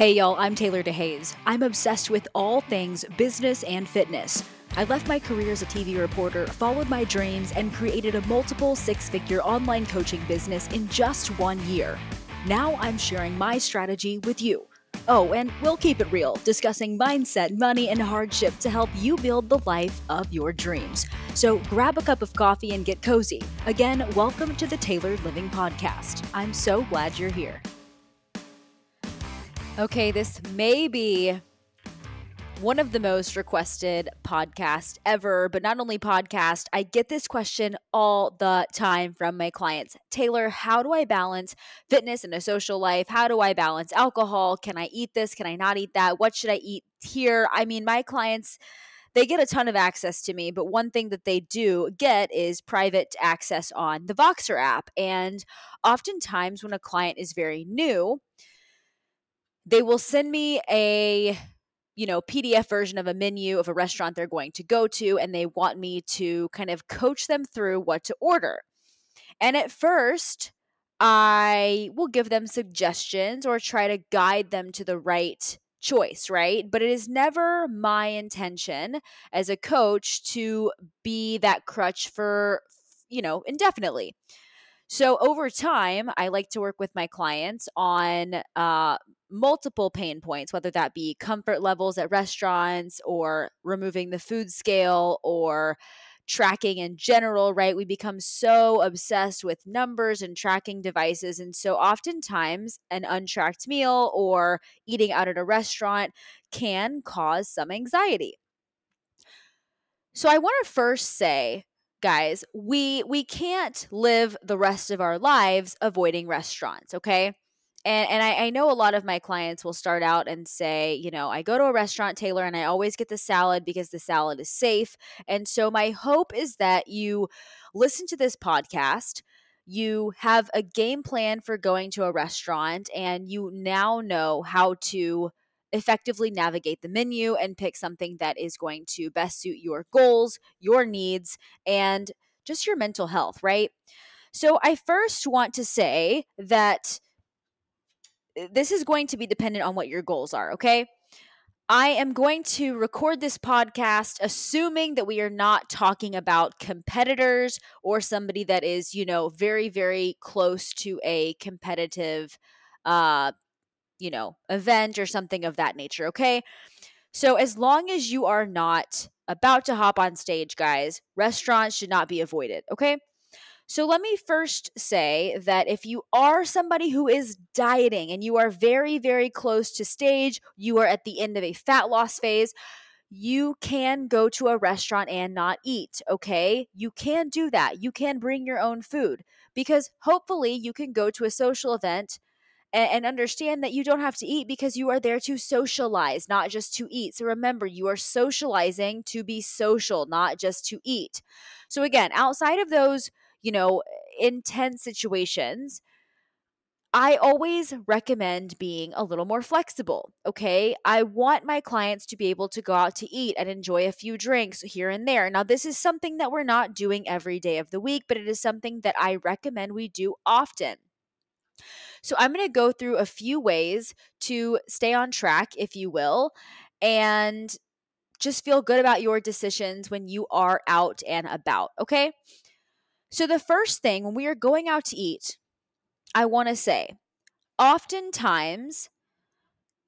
Hey y'all, I'm Taylor DeHaze. I'm obsessed with all things business and fitness. I left my career as a TV reporter, followed my dreams, and created a multiple six figure online coaching business in just one year. Now I'm sharing my strategy with you. Oh, and we'll keep it real, discussing mindset, money, and hardship to help you build the life of your dreams. So grab a cup of coffee and get cozy. Again, welcome to the Taylor Living Podcast. I'm so glad you're here. Okay, this may be one of the most requested podcast ever, but not only podcast, I get this question all the time from my clients. Taylor, how do I balance fitness and a social life? How do I balance alcohol? Can I eat this? Can I not eat that? What should I eat here? I mean, my clients they get a ton of access to me, but one thing that they do get is private access on the Voxer app. And oftentimes, when a client is very new, they will send me a you know pdf version of a menu of a restaurant they're going to go to and they want me to kind of coach them through what to order and at first i will give them suggestions or try to guide them to the right choice, right? But it is never my intention as a coach to be that crutch for, you know, indefinitely. So over time, I like to work with my clients on uh, multiple pain points, whether that be comfort levels at restaurants or removing the food scale or tracking in general, right? We become so obsessed with numbers and tracking devices. And so oftentimes, an untracked meal or eating out at a restaurant can cause some anxiety. So I want to first say guys, we we can't live the rest of our lives avoiding restaurants, okay? And and I, I know a lot of my clients will start out and say, you know, I go to a restaurant, Taylor, and I always get the salad because the salad is safe. And so my hope is that you listen to this podcast you have a game plan for going to a restaurant and you now know how to effectively navigate the menu and pick something that is going to best suit your goals, your needs, and just your mental health, right? So, I first want to say that this is going to be dependent on what your goals are, okay? I am going to record this podcast assuming that we are not talking about competitors or somebody that is, you know, very, very close to a competitive uh, you know, event or something of that nature, okay? So as long as you are not about to hop on stage, guys, restaurants should not be avoided, okay? So let me first say that if you are somebody who is dieting and you are very, very close to stage, you are at the end of a fat loss phase, you can go to a restaurant and not eat, okay? You can do that. You can bring your own food because hopefully you can go to a social event and, and understand that you don't have to eat because you are there to socialize, not just to eat. So remember, you are socializing to be social, not just to eat. So again, outside of those, you know, intense situations, I always recommend being a little more flexible. Okay. I want my clients to be able to go out to eat and enjoy a few drinks here and there. Now, this is something that we're not doing every day of the week, but it is something that I recommend we do often. So I'm going to go through a few ways to stay on track, if you will, and just feel good about your decisions when you are out and about. Okay. So, the first thing when we are going out to eat, I want to say, oftentimes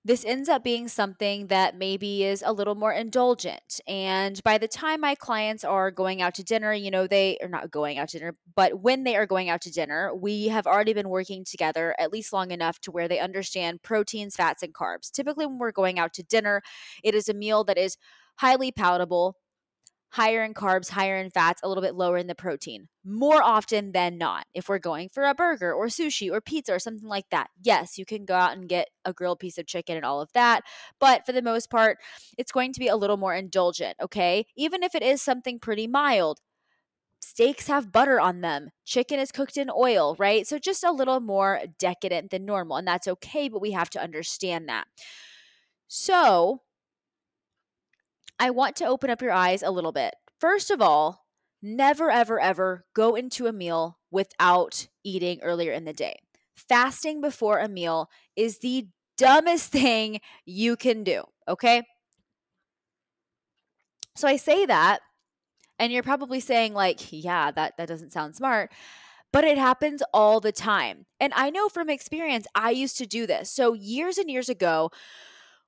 this ends up being something that maybe is a little more indulgent. And by the time my clients are going out to dinner, you know, they are not going out to dinner, but when they are going out to dinner, we have already been working together at least long enough to where they understand proteins, fats, and carbs. Typically, when we're going out to dinner, it is a meal that is highly palatable, higher in carbs, higher in fats, a little bit lower in the protein. More often than not, if we're going for a burger or sushi or pizza or something like that, yes, you can go out and get a grilled piece of chicken and all of that. But for the most part, it's going to be a little more indulgent, okay? Even if it is something pretty mild. Steaks have butter on them. Chicken is cooked in oil, right? So just a little more decadent than normal. And that's okay, but we have to understand that. So, I want to open up your eyes a little bit. First of all, never, ever, ever go into a meal without eating earlier in the day. Fasting before a meal is the dumbest thing you can do. Okay. So I say that, and you're probably saying, like, yeah, that, that doesn't sound smart but it happens all the time. And I know from experience, I used to do this. So, years and years ago,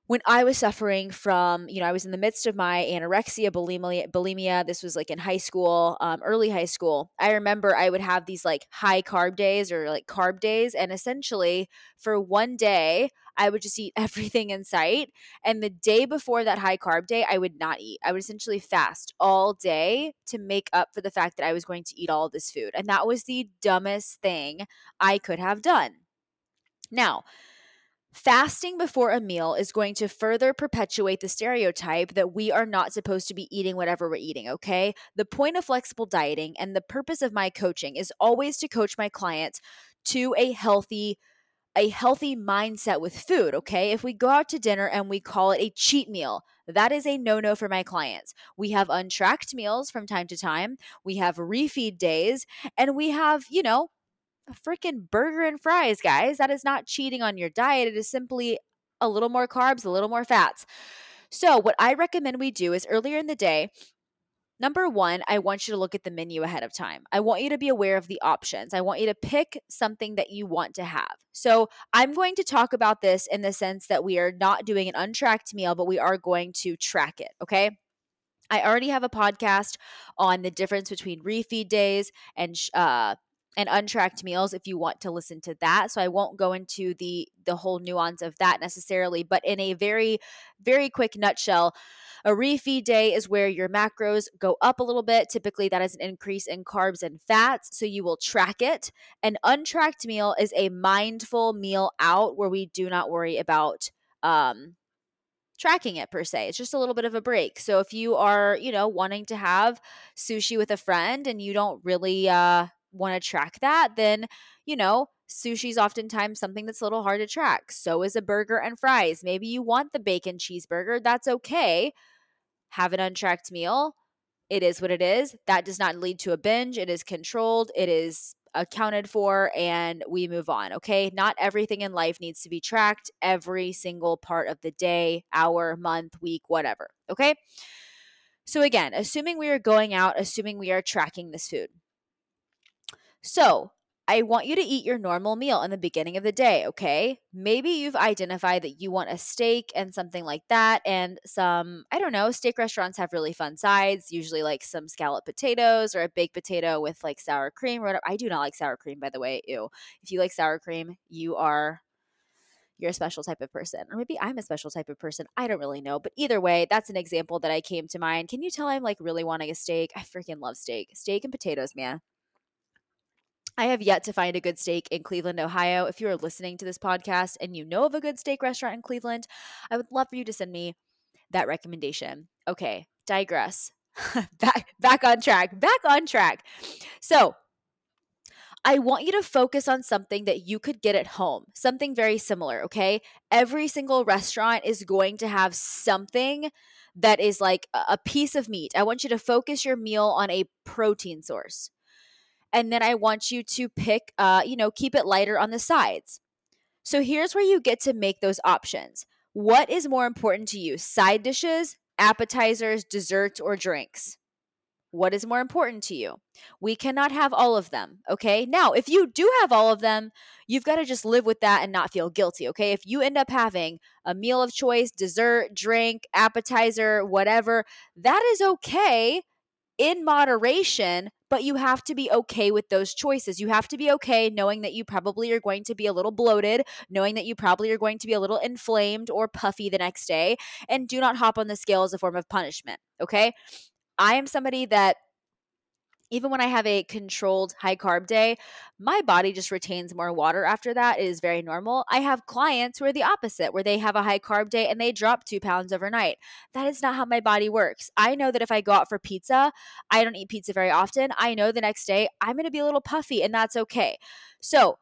when I was suffering from, you know, I was in the midst of my anorexia, bulimia, bulimia. This was like in high school, um, early high school. I remember I would have these like high carb days or like carb days. And essentially, for one day, I would just eat everything in sight. And the day before that high carb day, I would not eat. I would essentially fast all day to make up for the fact that I was going to eat all this food. And that was the dumbest thing I could have done. Now, Fasting before a meal is going to further perpetuate the stereotype that we are not supposed to be eating whatever we're eating, okay? The point of flexible dieting and the purpose of my coaching is always to coach my clients to a healthy a healthy mindset with food, okay? If we go out to dinner and we call it a cheat meal, that is a no no for my clients. We have untracked meals from time to time, we have refeed days, and we have, you know, a freaking burger and fries, guys. That is not cheating on your diet. It is simply a little more carbs, a little more fats. So, what I recommend we do is earlier in the day, Number one, I want you to look at the menu ahead of time. I want you to be aware of the options. I want you to pick something that you want to have. So, I'm going to talk about this in the sense that we are not doing an untracked meal, but we are going to track it. Okay. I already have a podcast on the difference between refeed days and uh, and untracked meals if you want to listen to that so i won't go into the the whole nuance of that necessarily but in a very very quick nutshell a refeed day is where your macros go up a little bit typically that is an increase in carbs and fats so you will track it an untracked meal is a mindful meal out where we do not worry about um tracking it per se. It's just a little bit of a break. So if you are, you know, wanting to have sushi with a friend and you don't really uh want to track that, then, you know, sushi is oftentimes something that's a little hard to track. So is a burger and fries. Maybe you want the bacon cheeseburger. That's okay. Have an untracked meal. It is what it is. That does not lead to a binge. It is controlled. It is accounted for and we move on. Okay. Not everything in life needs to be tracked every single part of the day, hour, month, week, whatever. Okay. So, again, assuming we are going out, assuming we are tracking this food, so, I want you to eat your normal meal in the beginning of the day, okay? Maybe you've identified that you want a steak and something like that, and some, I don't know, steak restaurants have really fun sides, usually like some scalloped potatoes or a baked potato with like sour cream. I do not like sour cream, by the way. Ew. If you like sour cream, you are. You're a special type of person. Or maybe I'm a special type of person. I don't really know. But either way, that's an example that I came to mind. Can you tell I'm like really wanting a steak? I freaking love steak. Steak and potatoes, man. I have yet to find a good steak in Cleveland, Ohio. If you are listening to this podcast and you know of a good steak restaurant in Cleveland, I would love for you to send me that recommendation. Okay, digress. back back on track. Back on track. So, I want you to focus on something that you could get at home, something very similar, okay? Every single restaurant is going to have something that is like a piece of meat. I want you to focus your meal on a protein source and then I want you to pick, uh, you know, keep it lighter on the sides. So here's where you get to make those options. What is more important to you, side dishes, appetizers, desserts, or drinks? What is more important to you? We cannot have all of them, okay? Now, if you do have all of them, you've got to just live with that and not feel guilty, okay? If you end up having a meal of choice, dessert, drink, appetizer, whatever, that is okay in moderation, but you have to be okay with those choices. You have to be okay knowing that you probably are going to be a little bloated, knowing that you probably are going to be a little inflamed or puffy the next day, and do not hop on the scale as a form of punishment. Okay. I am somebody that even when I have a controlled high carb day, my body just retains more water after that. It is very normal. I have clients who are the opposite, where they have a high carb day and they drop two pounds overnight. That is not how my body works. I know that if I go out for pizza, I don't eat pizza very often. I know the next day I'm going to be a little puffy and that's okay. So,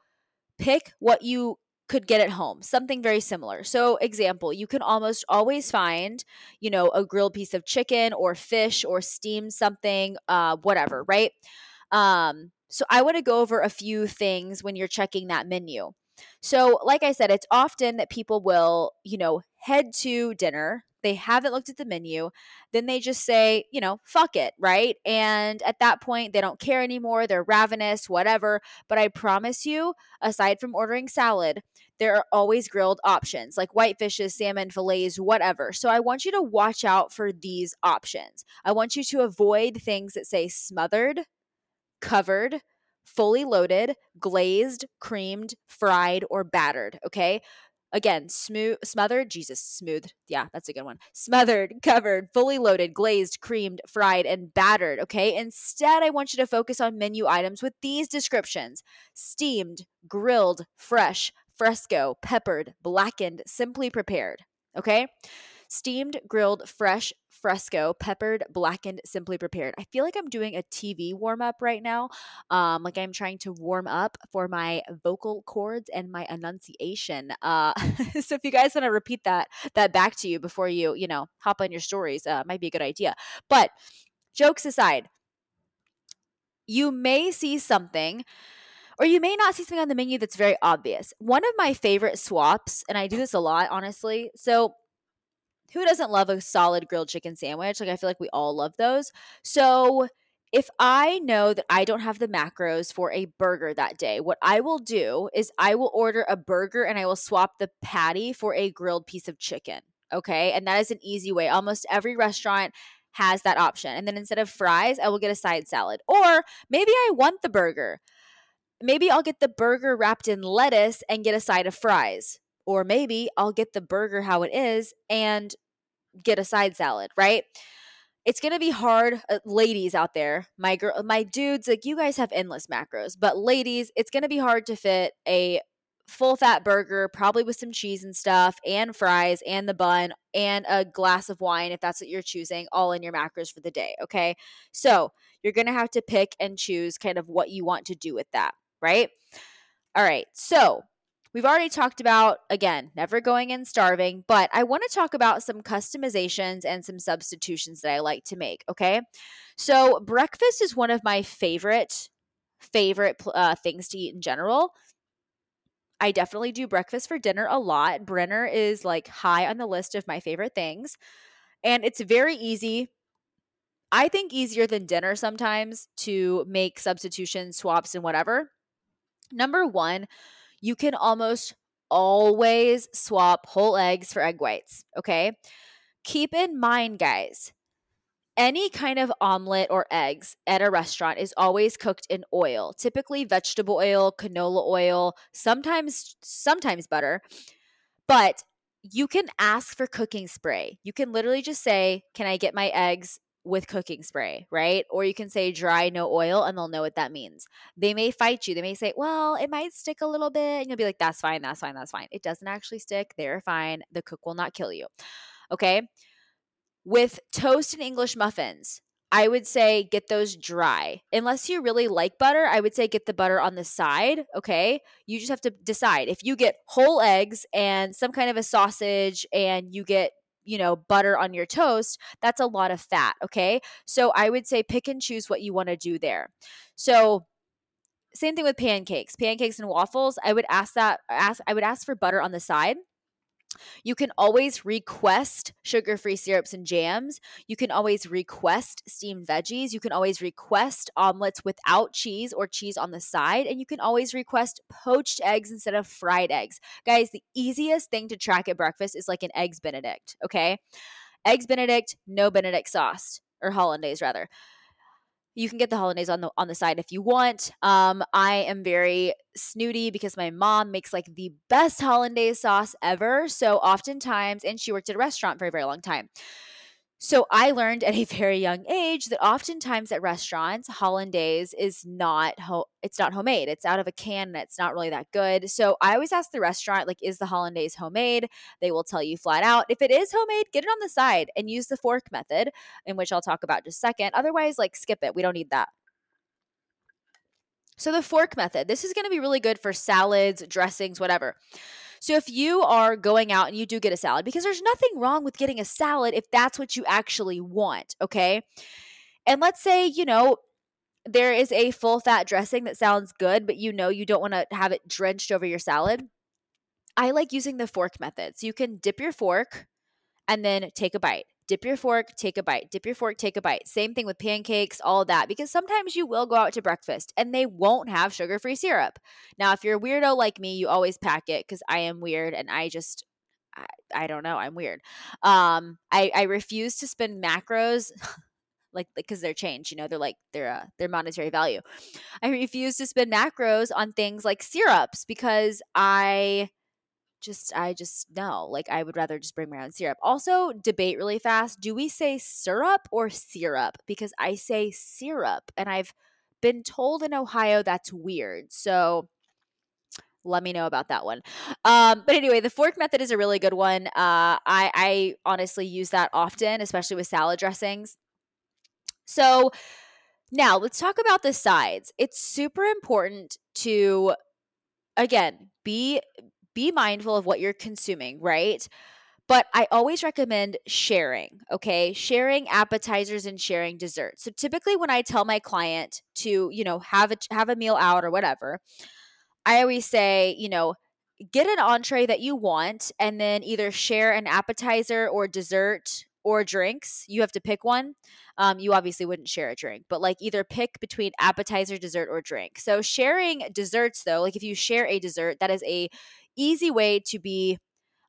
pick what you could get at home, something very similar. So, example, you can almost always find, you know, a grilled piece of chicken or fish or steam something, uh, whatever, right? Um, so, I want to go over a few things when you're checking that menu. So, like I said, it's often that people will, you know, head to dinner. They haven't looked at the menu. Then they just say, you know, fuck it, right? And at that point, they don't care anymore. They're ravenous, whatever. But I promise you, aside from ordering salad, there are always grilled options like white fishes, salmon, fillets, whatever. So I want you to watch out for these options. I want you to avoid things that say smothered, covered, fully loaded, glazed, creamed, fried, or battered. Okay. Again, smooth, smothered, Jesus, smooth. Yeah, that's a good one. Smothered, covered, fully loaded, glazed, creamed, fried, and battered. Okay. Instead, I want you to focus on menu items with these descriptions steamed, grilled, fresh, fresco, peppered, blackened, simply prepared. Okay. Steamed, grilled, fresh, fresco, peppered, blackened, simply prepared. I feel like I'm doing a TV warm up right now. Um, like I'm trying to warm up for my vocal cords and my enunciation. Uh, so if you guys want to repeat that that back to you before you you know hop on your stories, uh, might be a good idea. But jokes aside, you may see something or you may not see something on the menu that's very obvious. One of my favorite swaps, and I do this a lot, honestly. So who doesn't love a solid grilled chicken sandwich? Like I feel like we all love those. So if I know that I don't have the macros for a burger that day, what I will do is I will order a burger and I will swap the patty for a grilled piece of chicken. Okay. And that is an easy way. Almost every restaurant has that option. And then instead of fries, I will get a side salad. Or maybe I want the burger. Maybe I'll get the burger wrapped in lettuce and get a side of fries. Or maybe I'll get the burger how it is and get a side salad, right? It's to be hard, uh, ladies out there. My girl, my dudes, like you guys have endless macros, but ladies, it's to be hard to fit a full fat burger, probably with some cheese and stuff, and fries, and the bun, and a glass of wine if that's what you're choosing, all in your macros for the day. Okay. So you're going to have to pick and choose kind of what you want to do with that, right? All right. So We've already talked about, again, never going in starving, but I want to talk about some customizations and some substitutions that I like to make. Okay. So, breakfast is one of my favorite, favorite uh, things to eat in general. I definitely do breakfast for dinner a lot. brinner is like high on the list of my favorite things. And it's very easy. I think easier than dinner sometimes to make substitutions, swaps, and whatever. Number one, you can almost always swap whole eggs for egg whites. Okay. Keep in mind, guys, any kind of omelet or eggs at a restaurant is always cooked in oil, typically vegetable oil, canola oil, sometimes sometimes butter. But you can ask for cooking spray. You can literally just say, "Can I get my eggs with cooking spray, right? Or you can say dry, no oil, and they'll know what that means. They may fight you. They may say, well, it might stick a little bit. And you'll be like, that's fine, that's fine, that's fine. It doesn't actually stick. They're fine. The cook will not kill you. Okay. With toast and English muffins, I would say get those dry. Unless you really like butter, I would say get the butter on the side. Okay. You just have to decide. If you get whole eggs and some kind of a sausage and you get you know, butter on your toast, that's a lot of fat. Okay. So I would say pick and choose what you want to do there. So, same thing with pancakes, pancakes and waffles. I would ask that, ask, I would ask for butter on the side you can always request sugar free syrups and jams. You can always request steamed veggies. You can always request omelets without cheese or cheese on the side. And you can always request poached eggs instead of fried eggs. Guys, the easiest thing to track at breakfast is like an Eggs Benedict, okay? Eggs Benedict, no Benedict sauce, or hollandaise rather you can get the hollandaise on the on the side if you want. Um, I am very snooty because my mom makes like the best hollandaise sauce ever. So oftentimes, and she worked at a restaurant for a very long time. So I learned at a very young age that oftentimes at restaurants, hollandaise is not ho- it's not homemade. It's out of a can and it's not really that good. So I always ask the restaurant like is the hollandaise homemade? They will tell you flat out. If it is homemade, get it on the side and use the fork method, in which I'll talk about just a second. Otherwise, like skip it. We don't need that. So the fork method. This is going to be really good for salads, dressings, whatever. So if you are going out and you do get a salad, because there's nothing wrong with getting a salad if that's what you actually want, okay? And let's say, you know, there is a full fat dressing that sounds good, but you know you don't want to have it drenched over your salad. I like using the fork method. So you can dip your fork and then take a bite. Dip your fork, take a bite. Dip your fork, take a bite. Same thing with pancakes, all that, because sometimes you will go out to breakfast and they won't have sugar free syrup. Now, if you're a weirdo like me, you always pack it because I am weird and I just, I, I don't know, I'm weird. Um, I, I refuse to spend macros. like because they're changed you know they're like they're uh, their monetary value i refuse to spend macros on things like syrups because i just I just no. Like I would rather just bring my own syrup. Also, debate really fast. Do we say syrup or syrup? Because I say syrup and I've been told in Ohio that's weird. So let me know about that one. Um, but anyway, the fork method is a really good one. Uh, I, I honestly use that often, especially with salad dressings. So now let's talk about the sides. It's super important to again be be mindful of what you're consuming, right? But I always recommend sharing, okay? Sharing appetizers and sharing desserts. So typically when I tell my client to, you know, have a have a meal out or whatever, I always say, you know, get an entree that you want and then either share an appetizer or dessert or drinks. You have to pick one. Um, you obviously wouldn't share a drink, but like either pick between appetizer, dessert, or drink. So sharing desserts, though, like if you share a dessert, that is a easy way to be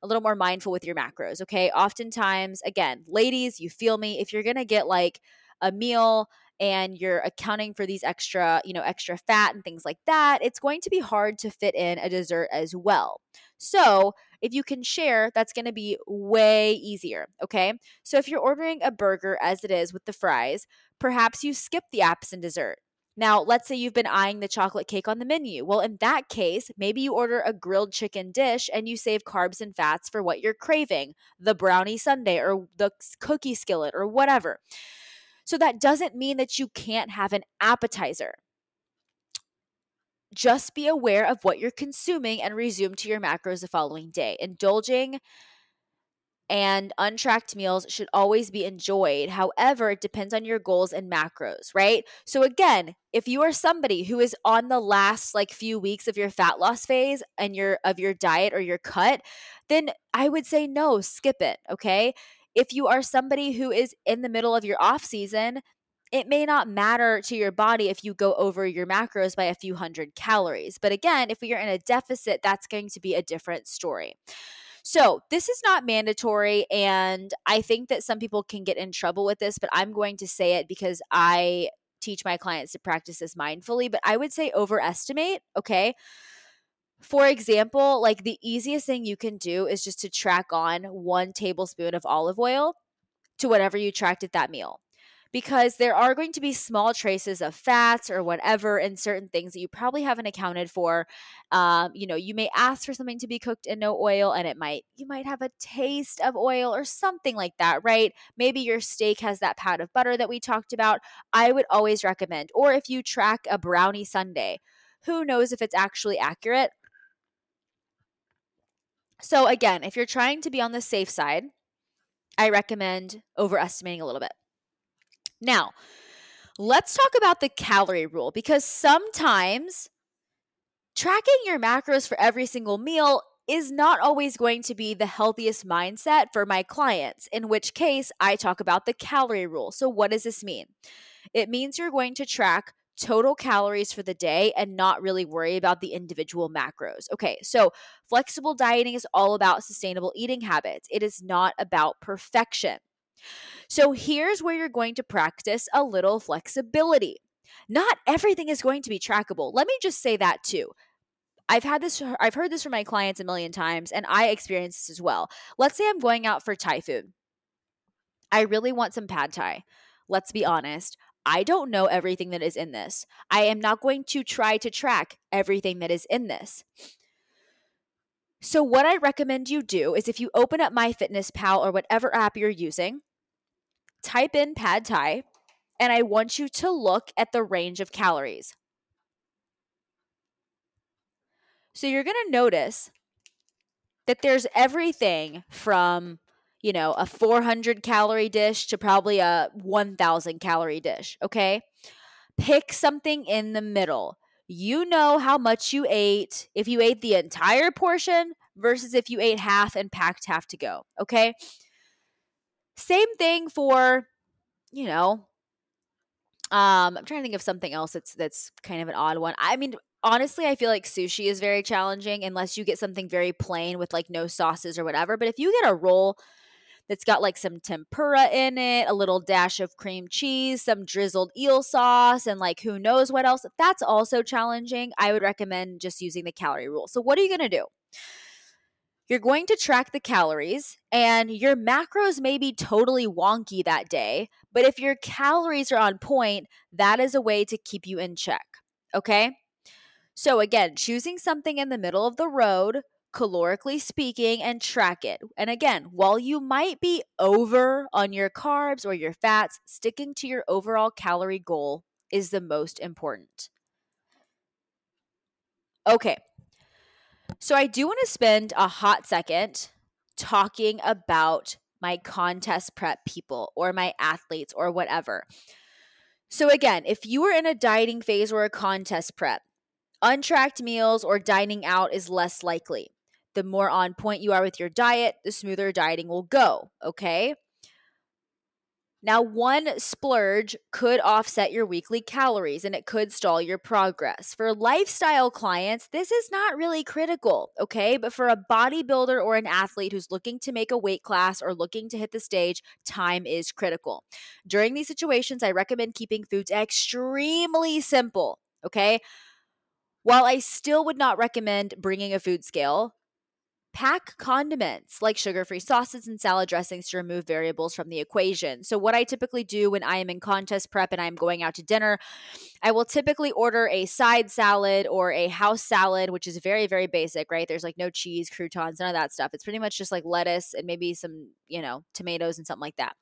a little more mindful with your macros. Okay. Oftentimes, again, ladies, you feel me. If you're going to get like a meal and you're accounting for these extra, you know, extra fat and things like that, it's going to be hard to fit in a dessert as well. So, if you can share, that's going to be way easier. Okay. So, if you're ordering a burger as it is with the fries, perhaps you skip the apps and dessert. Now, let's say you've been eyeing the chocolate cake on the menu. Well, in that case, maybe you order a grilled chicken dish and you save carbs and fats for what you're craving the brownie sundae or the cookie skillet or whatever. So that doesn't mean that you can't have an appetizer. Just be aware of what you're consuming and resume to your macros the following day. Indulging and untracked meals should always be enjoyed. However, it depends on your goals and macros, right? So again, if you are somebody who is on the last like few weeks of your fat loss phase and your of your diet or your cut, then I would say no, skip it, okay? If you are somebody who is in the middle of your off season, it may not matter to your body if you go over your macros by a few hundred calories. But again, if you're in a deficit, that's going to be a different story. So, this is not mandatory. And I think that some people can get in trouble with this, but I'm going to say it because I teach my clients to practice this mindfully. But I would say overestimate, okay? For example, like the easiest thing you can do is just to track on one tablespoon of olive oil to whatever you tracked at that meal because there are going to be small traces of fats or whatever in certain things that you probably haven't accounted for. Um, you know, you may ask for something to be cooked in no oil and it might, you might have a taste of oil or something like that, right? Maybe your steak has that pat of butter that we talked about. I would always recommend, or if you track a brownie sundae, who knows if it's actually accurate? So, again, if you're trying to be on the safe side, I recommend overestimating a little bit. Now, let's talk about the calorie rule because sometimes tracking your macros for every single meal is not always going to be the healthiest mindset for my clients, in which case I talk about the calorie rule. So, what does this mean? It means you're going to track total calories for the day and not really worry about the individual macros. Okay, so flexible dieting is all about sustainable eating habits, it is not about perfection. So here's where you're going to practice a little flexibility. Not everything is going to be trackable. Let me just say that too. I've had this I've heard this from my clients a million times and I experience this as well. Let's say I'm going out for Thai food. I really want some pad Thai. Let's be honest. I don't know everything that is in this. I am not going to try to track everything that is in this. So, what I recommend you do is if you open up MyFitnessPal or whatever app you're using, type in pad thai, and I want you to look at the range of calories. So you're going to notice that there's everything from, you know, a 400 calorie dish to probably a 1000 calorie dish, okay? Pick something in the middle. You know how much you ate if you ate the entire portion versus if you ate half and packed half to go. Okay. Same thing for, you know, um, I'm trying to think of something else that's that's kind of an odd one. I mean, honestly, I feel like sushi is very challenging unless you get something very plain with like no sauces or whatever. But if you get a roll that's got like some tempura in it, a little dash of cream cheese, some drizzled eel sauce, and like who knows what else, that's also challenging. I would recommend just using the calorie rule. So, what are you going to do? You're going to track the calories, and your macros may be totally wonky that day, but if your calories are on point, that is a way to keep you in check. Okay? So, again, choosing something in the middle of the road, calorically speaking, and track it. And again, while you might be over on your carbs or your fats, sticking to your overall calorie goal is the most important. Okay. So, I do want to spend a hot second talking about my contest prep people or my athletes or whatever. So, again, if you are in a dieting phase or a contest prep, Untracked meals or dining out is less likely. The more on point you are with your diet, the smoother dieting will go, okay? Now, one splurge could offset your weekly calories and it could stall your progress. For lifestyle clients, this is not really critical, okay? But for a bodybuilder or an athlete who's looking to make a weight class or looking to hit the stage, time is critical. During these situations, I recommend keeping foods extremely simple, okay? While I still would not recommend bringing a food scale, pack condiments like sugar free sauces and salad dressings to remove variables from the equation. So, what I typically do when I am in contest prep and I'm going out to dinner, I will typically order a side salad or a house salad, which is very, very basic, right? There's like no cheese, croutons, none of that stuff. It's pretty much just like lettuce and maybe some, you know, tomatoes and something like that.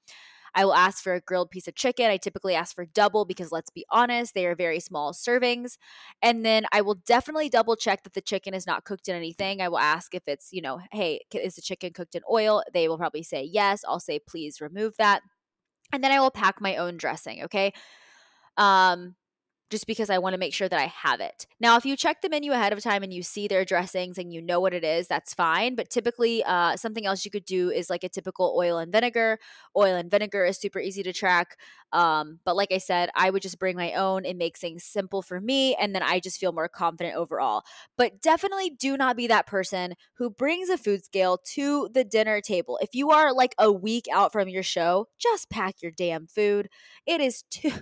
I will ask for a grilled piece of chicken. I typically ask for double because let's be honest, they are very small servings. And then I will definitely double check that the chicken is not cooked in anything. I will ask if it's, you know, hey, is the chicken cooked in oil? They will probably say yes. I'll say, please remove that. And then I will pack my own dressing. Okay. Um, just because I want to make sure that I have it. Now, if you check the menu ahead of time and you see their dressings and you know what it is, that's fine. But typically, uh, something else you could do is like a typical oil and vinegar. Oil and vinegar is super easy to track. Um, but like I said, I would just bring my own. It makes things simple for me. And then I just feel more confident overall. But definitely do not be that person who brings a food scale to the dinner table. If you are like a week out from your show, just pack your damn food. It is too.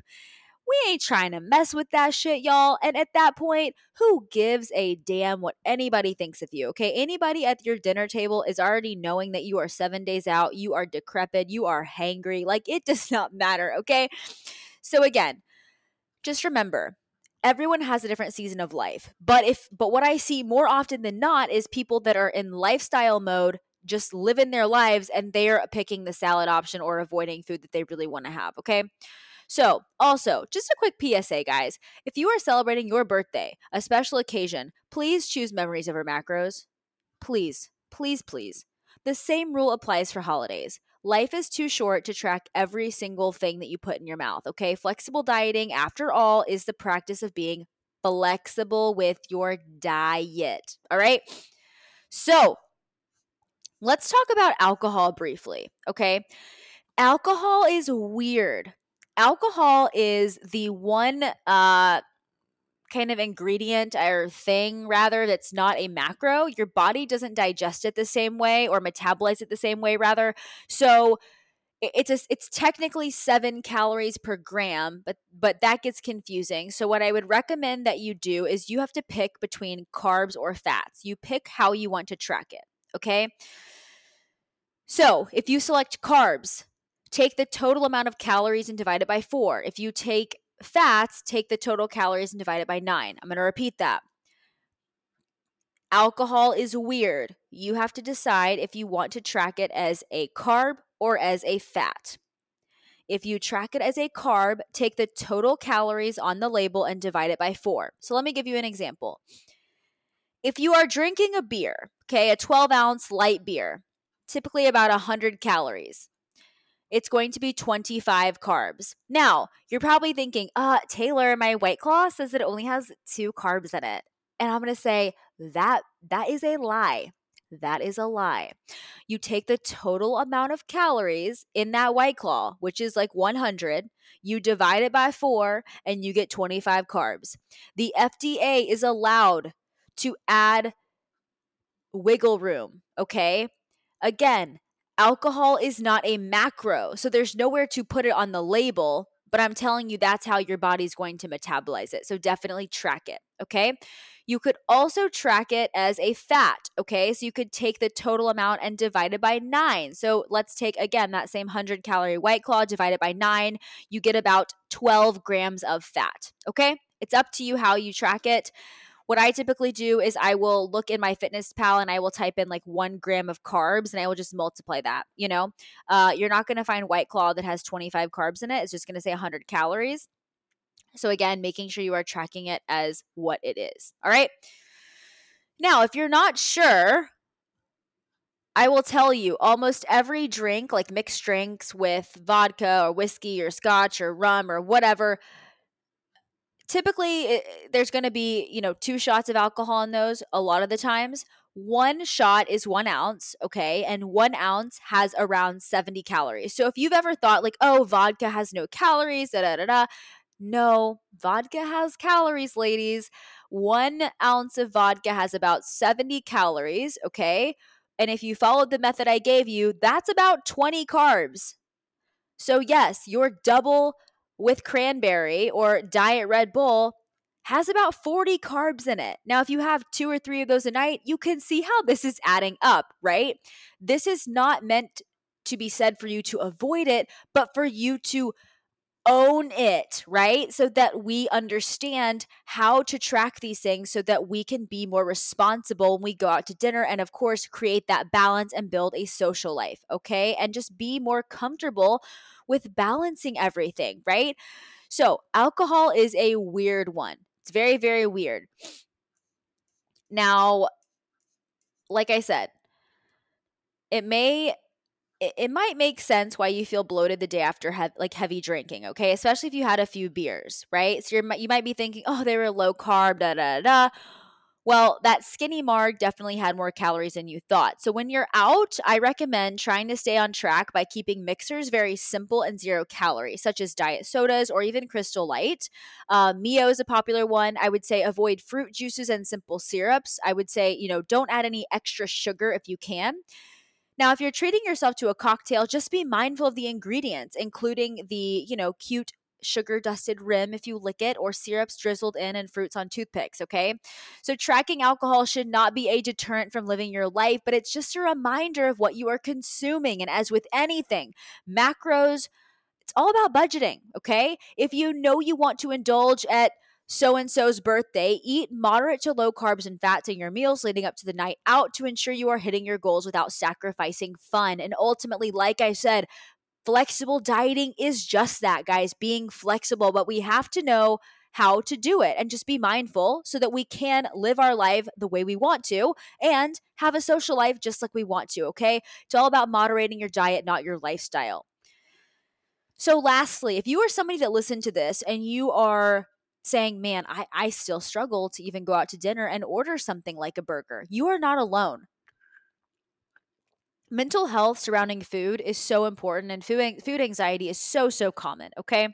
We ain't trying to mess with that shit, y'all. And at that point, who gives a damn what anybody thinks of you? Okay. Anybody at your dinner table is already knowing that you are seven days out, you are decrepit, you are hangry. Like it does not matter. Okay. So again, just remember everyone has a different season of life but if but what i see more often than not is people that are in lifestyle mode just living their lives and they're picking the salad option or avoiding food that they really want to have okay so, also, just a quick PSA, guys. If you are celebrating your birthday, a special occasion, please choose memories over macros. Please, please, please. The same rule applies for holidays. Life is too short to track every single thing that you put in your mouth, okay? Flexible dieting, after all, is the practice of being flexible with your diet, all right? So, let's talk about alcohol briefly, okay? Alcohol is weird alcohol is the one uh kind of ingredient or thing rather that's not a macro. Your body doesn't digest it the same way or metabolize it the same way rather. So it's a, it's technically 7 calories per gram but but that gets confusing. So what i would recommend that you do is you have to pick between carbs or fats. You pick how you want to track it okay? So if you select carbs take the total amount of calories and divide it by four. If you take fats, take the total calories and divide it by nine. I'm going to repeat that. Alcohol is weird. You have to decide if you want to track it as a carb or as a fat. If you track it as a carb, take the total calories on the label and divide it by four. So let me give you an example. If you are drinking a beer, okay, a 12 ounce light beer, typically about 100 calories, it's going to be 25 carbs. Now, you're probably thinking, uh, Taylor, my White Claw says it only has two carbs in it. And I'm going to say that that is a lie. That is a lie. You take the total amount of calories in that White Claw, which is like 100, you divide it by four, and you get 25 carbs. The FDA is allowed to add wiggle room, okay? Again, alcohol is not a macro, so there's nowhere to put it on the label, but I'm telling you that's how your body's going to metabolize it. So definitely track it, okay? You could also track it as a fat, okay? So you could take the total amount and divide it by nine. So let's take again that same 100 calorie White Claw, divide it by nine. You get about 12 grams of fat, okay? It's up to you how you track it. What I typically do is I will look in MyFitnessPal and I will type in like one gram of carbs and I will just multiply that. You know, uh, you're not going to find White Claw that has 25 carbs in it. It's just going to say 100 calories. So, again, making sure you are tracking it as what it is. All right. Now, if you're not sure, I will tell you almost every drink, like mixed drinks with vodka or whiskey or scotch or rum or whatever, typically it, there's going to be, you know, two shots of alcohol in those a lot of the times. One shot is one ounce, okay, and one ounce has around 70 calories. So if you've ever thought, like, oh, vodka has no calories, da da da da, no, vodka has calories, ladies. One ounce of vodka has about 70 calories, okay? And if you followed the method I gave you, that's about 20 carbs. So, yes, your double with cranberry or Diet Red Bull has about 40 carbs in it. Now, if you have two or three of those a night, you can see how this is adding up, right? This is not meant to be said for you to avoid it, but for you to own it, right? So that we understand how to track these things so that we can be more responsible when we go out to dinner and, of course, create that balance and build a social life, okay? And just be more comfortable with balancing everything, right? So, alcohol is a weird one. It's very, very weird. Now, like I said, it may it, it might make sense why you feel bloated the day after he- like heavy drinking, okay? Especially if you had a few beers, right? So you're, you might be thinking, oh, they were low carb, da da da. Well, that skinny marg definitely had more calories than you thought. So when you're out, I recommend trying to stay on track by keeping mixers very simple and zero calories, such as diet sodas or even Crystal Light. Uh, Mio is a popular one. I would say avoid fruit juices and simple syrups. I would say, you know, don't add any extra sugar if you can. Now, if you're treating yourself to a cocktail, just be mindful of the ingredients, including the, you know, cute sugar dusted rim if you lick it, or syrups drizzled in and fruits on toothpicks, okay? So, tracking alcohol should not be a deterrent from living your life, but it's just a reminder of what you are consuming. And as with anything, macros, it's all about budgeting, okay? If you know you want to indulge at so and so's birthday, eat moderate to low carbs and fats in your meals leading up to the night out to ensure you are hitting your goals without sacrificing fun. And ultimately, like I said, flexible dieting is just that, guys, being flexible, but we have to know how to do it and just be mindful so that we can live our life the way we want to and have a social life just like we want to, okay? It's all about moderating your diet, not your lifestyle. So, lastly, if you are somebody that listened to this and you are saying, man, I, I still struggle to even go out to dinner and order something like a burger. You are not alone. Mental health surrounding food is so important, and food, food anxiety is so, so common. Okay.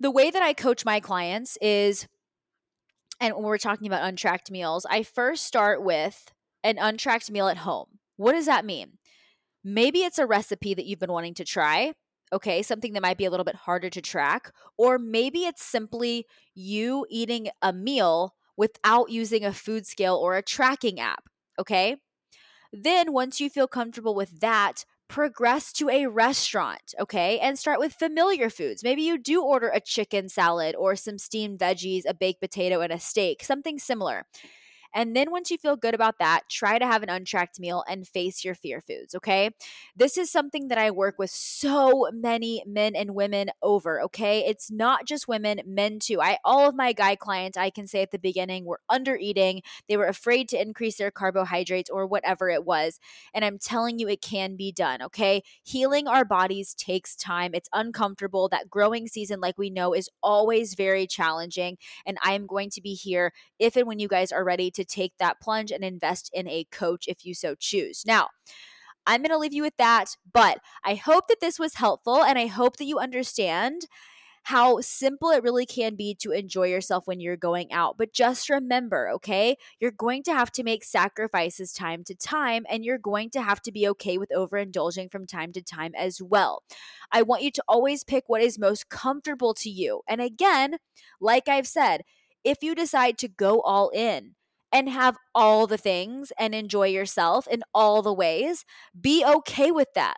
The way that I coach my clients is, and when we're talking about untracked meals, I first start with an untracked meal at home. What does that mean? Maybe it's a recipe that you've been wanting to try okay, something that might be a little bit harder to track. Or maybe it's simply you eating a meal without using a food scale or a tracking app, okay? Then, once you feel comfortable with that, progress to a restaurant, okay? And start with familiar foods. Maybe you do order a chicken salad or some steamed veggies, a baked potato, and a steak, something similar. And then once you feel good about that, try to have an untracked meal and face your fear foods, okay? This is something that I work with so many men and women over, okay? It's not just women, men too. I all of my guy clients, I can say at the beginning, were under eating. They were afraid to increase their carbohydrates or whatever it was. And I'm telling you it can be done, okay? Healing our bodies takes time. It's uncomfortable. That growing season like we know is always very challenging, and I am going to be here if and when you guys are ready to take that plunge and invest in a coach if you so choose. Now, I'm going to leave you with that, but I hope that this was helpful and I hope that you understand how simple it really can be to enjoy yourself when you're going out. But just remember, okay, you're going to have to make sacrifices time to time, and you're going to have to be okay with overindulging from time to time as well. I want you to always pick what is most comfortable to you. And again, like I've said, if you decide to go all in, and have all the things and enjoy yourself in all the ways, be okay with that.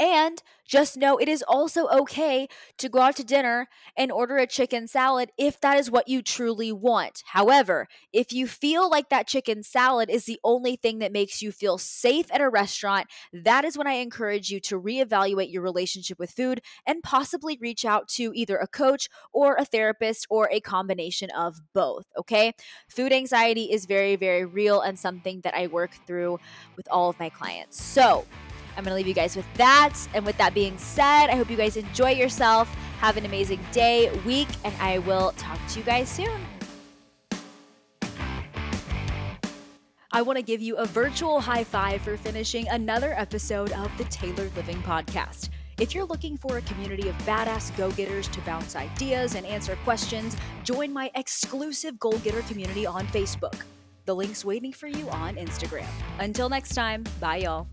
And just know it is also okay to go out to dinner and order a chicken salad if that is what you truly want. However, if you feel like that chicken salad is the only thing that makes you feel safe at a restaurant, that is when I encourage you to reevaluate your relationship with food and possibly reach out to either a coach or a therapist or a combination of both. Okay. Food anxiety is very, very real and something that I work through with all of my clients. So, I'm going to leave you guys with that. And with that being said, I hope you guys enjoy yourself. Have an amazing day, week, and I will talk to you guys soon. I want to give you a virtual high five for finishing another episode of the Tailored Living Podcast. If you're looking for a community of badass go getters to bounce ideas and answer questions, join my exclusive Goal Getter community on Facebook. The link's waiting for you on Instagram. Until next time, bye, y'all.